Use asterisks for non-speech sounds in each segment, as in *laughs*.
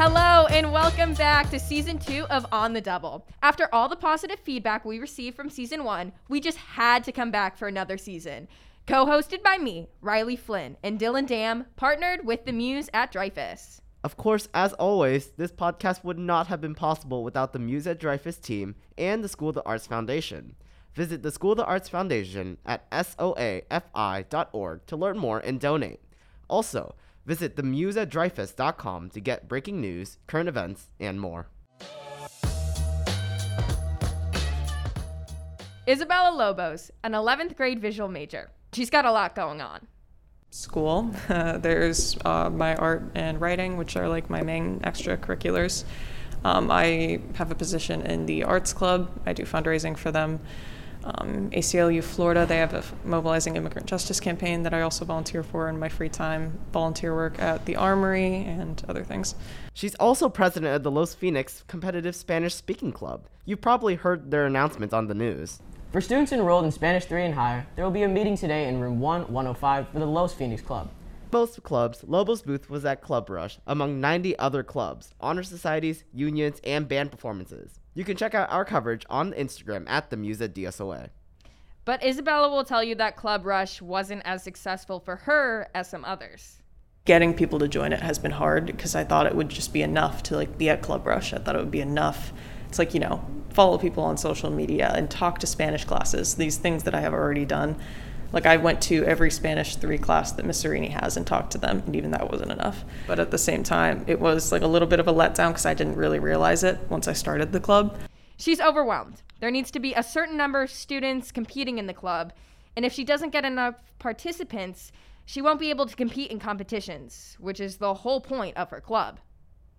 Hello, and welcome back to season two of On the Double. After all the positive feedback we received from season one, we just had to come back for another season. Co hosted by me, Riley Flynn, and Dylan Dam, partnered with the Muse at Dreyfoos. Of course, as always, this podcast would not have been possible without the Muse at Dreyfoos team and the School of the Arts Foundation. Visit the School of the Arts Foundation at soafi.org to learn more and donate. Also, visit themuseatdreyfoos.com to get breaking news, current events, and more. Isabella Lobos, an 11th grade visual major. She's got a lot going on. School. Uh, *laughs* there's uh, my art and writing, which are like my main extracurriculars. Um, I have a position in the arts club. I do fundraising for them. Um, ACLU Florida, they have a mobilizing immigrant justice campaign that I also volunteer for in my free time, volunteer work at the Armory, and other things. She's also president of the Los Phoenix Competitive Spanish Speaking Club. You've probably heard their announcements on the news. For students enrolled in Spanish 3 and higher, there will be a meeting today in room 1 105 for the Los Phoenix Club. Most clubs, Lobo's booth was at Club Rush, among 90 other clubs, honor societies, unions, and band performances. You can check out our coverage on Instagram at the Muse at DSOA. But Isabella will tell you that Club Rush wasn't as successful for her as some others. Getting people to join it has been hard because I thought it would just be enough to like be at Club Rush. I thought it would be enough. It's like, you know, follow people on social media and talk to Spanish classes, these things that I have already done like I went to every Spanish three class that Miss Serini has and talked to them, and even that wasn't enough. But at the same time, it was like a little bit of a letdown because I didn't really realize it once I started the club. She's overwhelmed. There needs to be a certain number of students competing in the club, and if she doesn't get enough participants, she won't be able to compete in competitions, which is the whole point of her club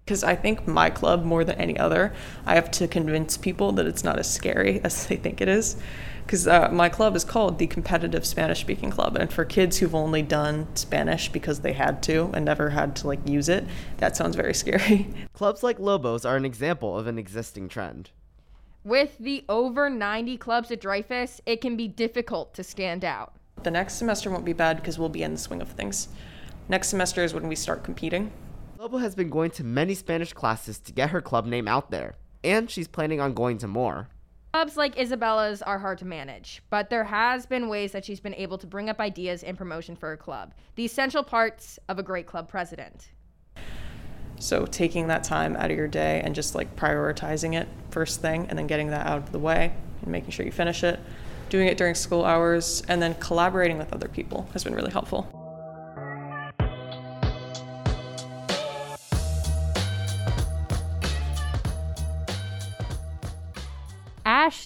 because I think my club, more than any other, I have to convince people that it's not as scary *laughs* as they think it is because uh, my club is called the Competitive Spanish Speaking Club, and for kids who've only done Spanish because they had to and never had to like use it, that sounds very *laughs* scary. Clubs like Lobos are an example of an existing trend. With the over 90 clubs at Dreyfoos, it can be difficult to stand out. The next semester won't be bad because we'll be in the swing of things. Next semester is when we start competing. Lobo has been going to many Spanish classes to get her club name out there, and she's planning on going to more. Clubs like Isabella's are hard to manage, but there has been ways that she's been able to bring up ideas and promotion for her club, the essential parts of a great club president. So taking that time out of your day and just like prioritizing it first thing and then getting that out of the way and making sure you finish it, doing it during school hours and then collaborating with other people has been really helpful.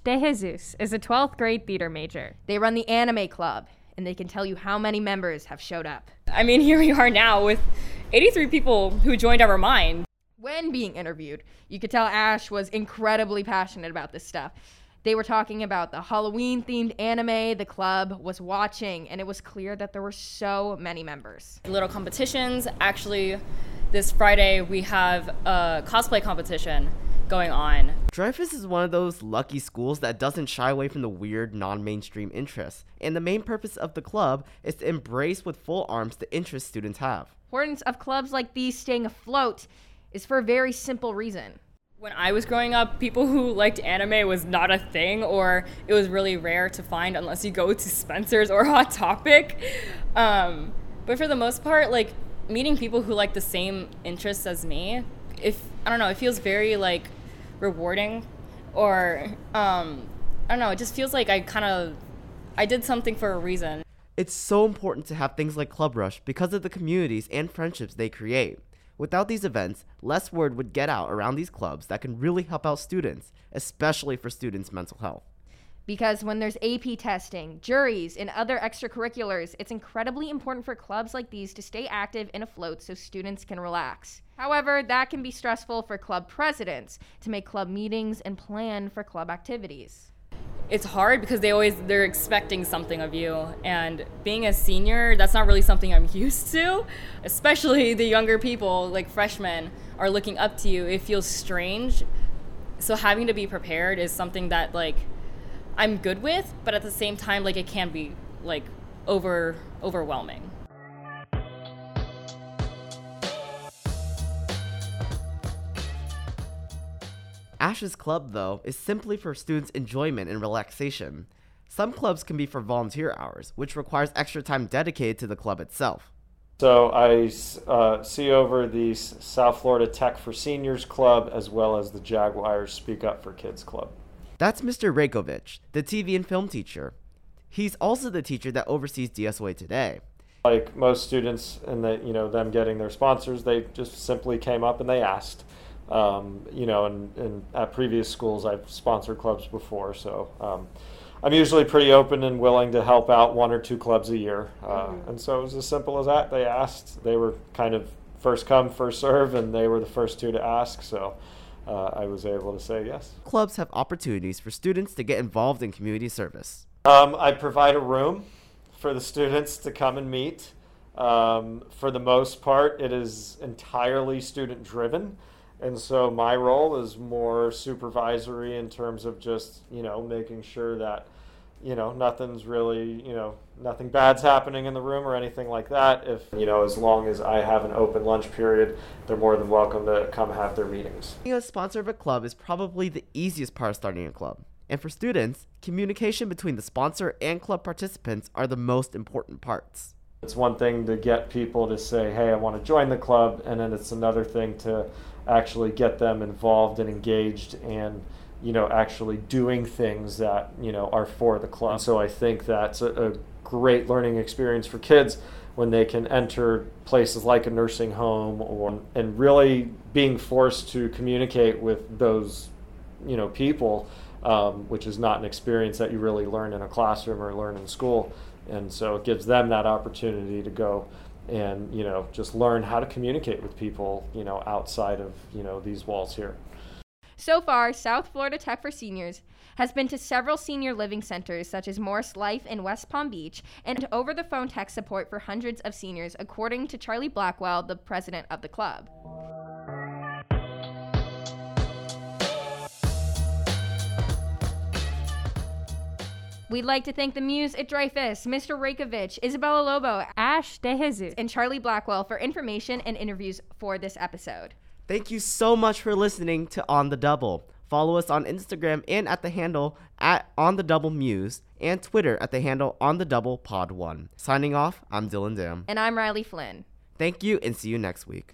De Jesus is a 12th grade theater major. They run the Anime Club, and they can tell you how many members have showed up. I mean, *laughs* here we are now with 83 people who joined Evermind. When being interviewed, you could tell Ash was incredibly passionate about this stuff. They were talking about the Halloween themed anime the club was watching, and it was clear that there were so many members. Little competitions. Actually, this Friday we have a cosplay competition going on. Dreyfoos is one of those lucky schools that doesn't shy away from the weird, non mainstream interests, and the main purpose of the club is to embrace with full arms the interests students have. Importance of clubs like these staying afloat is for a very simple reason. When I was growing up, people who liked anime was not a thing, or it was really rare to find unless you go to Spencer's or *laughs* Hot Topic. Um, but for the most part, like meeting people who like the same interests as me, if I don't know, it feels very like rewarding or um, I don't know, it just feels like I kind of I did something for a reason. It's so important to have things like Club Rush because of the communities and friendships they create. Without these events, less word would get out around these clubs that can really help out students, especially for students' mental health. Because when there's AP testing, juries, and other extracurriculars, it's incredibly important for clubs like these to stay active and afloat so students can relax. However, that can be stressful for club presidents to make club meetings and plan for club activities. It's hard because they always they're expecting something of you and being a senior, that's not really something I'm *laughs* used to. Especially the younger people like freshmen are looking up to you. It feels strange. So having to be prepared is something that like I'm good with, but at the same time, like it can be like over overwhelming. Ash's club, though, is simply for students' enjoyment and relaxation. Some clubs can be for volunteer hours, which requires extra time dedicated to the club itself. So I uh, see over the South Florida Tech for Seniors Club as well as the Jaguars Speak Up for Kids Club. That's Mr. Rakovich, the TV and film teacher. He's also the teacher that oversees DSOA today. Like most students and the, you know them getting their sponsors, they just simply came up and they asked. Um, you know, and, and, at previous schools, I've sponsored clubs before, so um, I'm usually pretty open and willing to help out one or two clubs a year. Uh, mm-hmm. And so it was as simple as that. They asked. They were kind of first come, first serve, and they were the first two to ask. So uh, I was able to say yes. Clubs have opportunities for students to get involved in community service. Um, I provide a room for the students to come and meet. Um, for the most part, it is entirely student driven. And so my role is more supervisory in terms of just, you know, making sure that, you know, nothing's really, you know, nothing bad's happening in the room or anything like that. If, you know, as long as I have an open lunch period, they're more than welcome to come have their meetings. Being a sponsor of a club is probably the easiest part of starting a club. And for students, communication between the sponsor and club participants are the most important parts. It's one thing to get people to say, hey, I want to join the club, and then it's another thing to actually get them involved and engaged and you know actually doing things that you know are for the club. So I think that's a, a great learning experience for kids when they can enter places like a nursing home or and really being forced to communicate with those you know people um, which is not an experience that you really learn in a classroom or learn in school and so it gives them that opportunity to go and you know just learn how to communicate with people you know outside of you know these walls here so far south florida tech for seniors has been to several senior living centers such as MorseLife in west palm beach and over the phone tech support for hundreds of seniors according to charlie blackwell the president of the club We'd like to thank the Muse at Dreyfoos, Mr. Rakovich, Isabella Lobo, Ash DeJesus, and Charlie Blackwell for information and interviews for this episode. Thank you so much for listening to On the Double. Follow us on Instagram and at the handle at On the Double Muse and Twitter at the handle On the Double Pod One. Signing off, I'm Dylan Dam. And I'm Riley Flynn. Thank you and see you next week.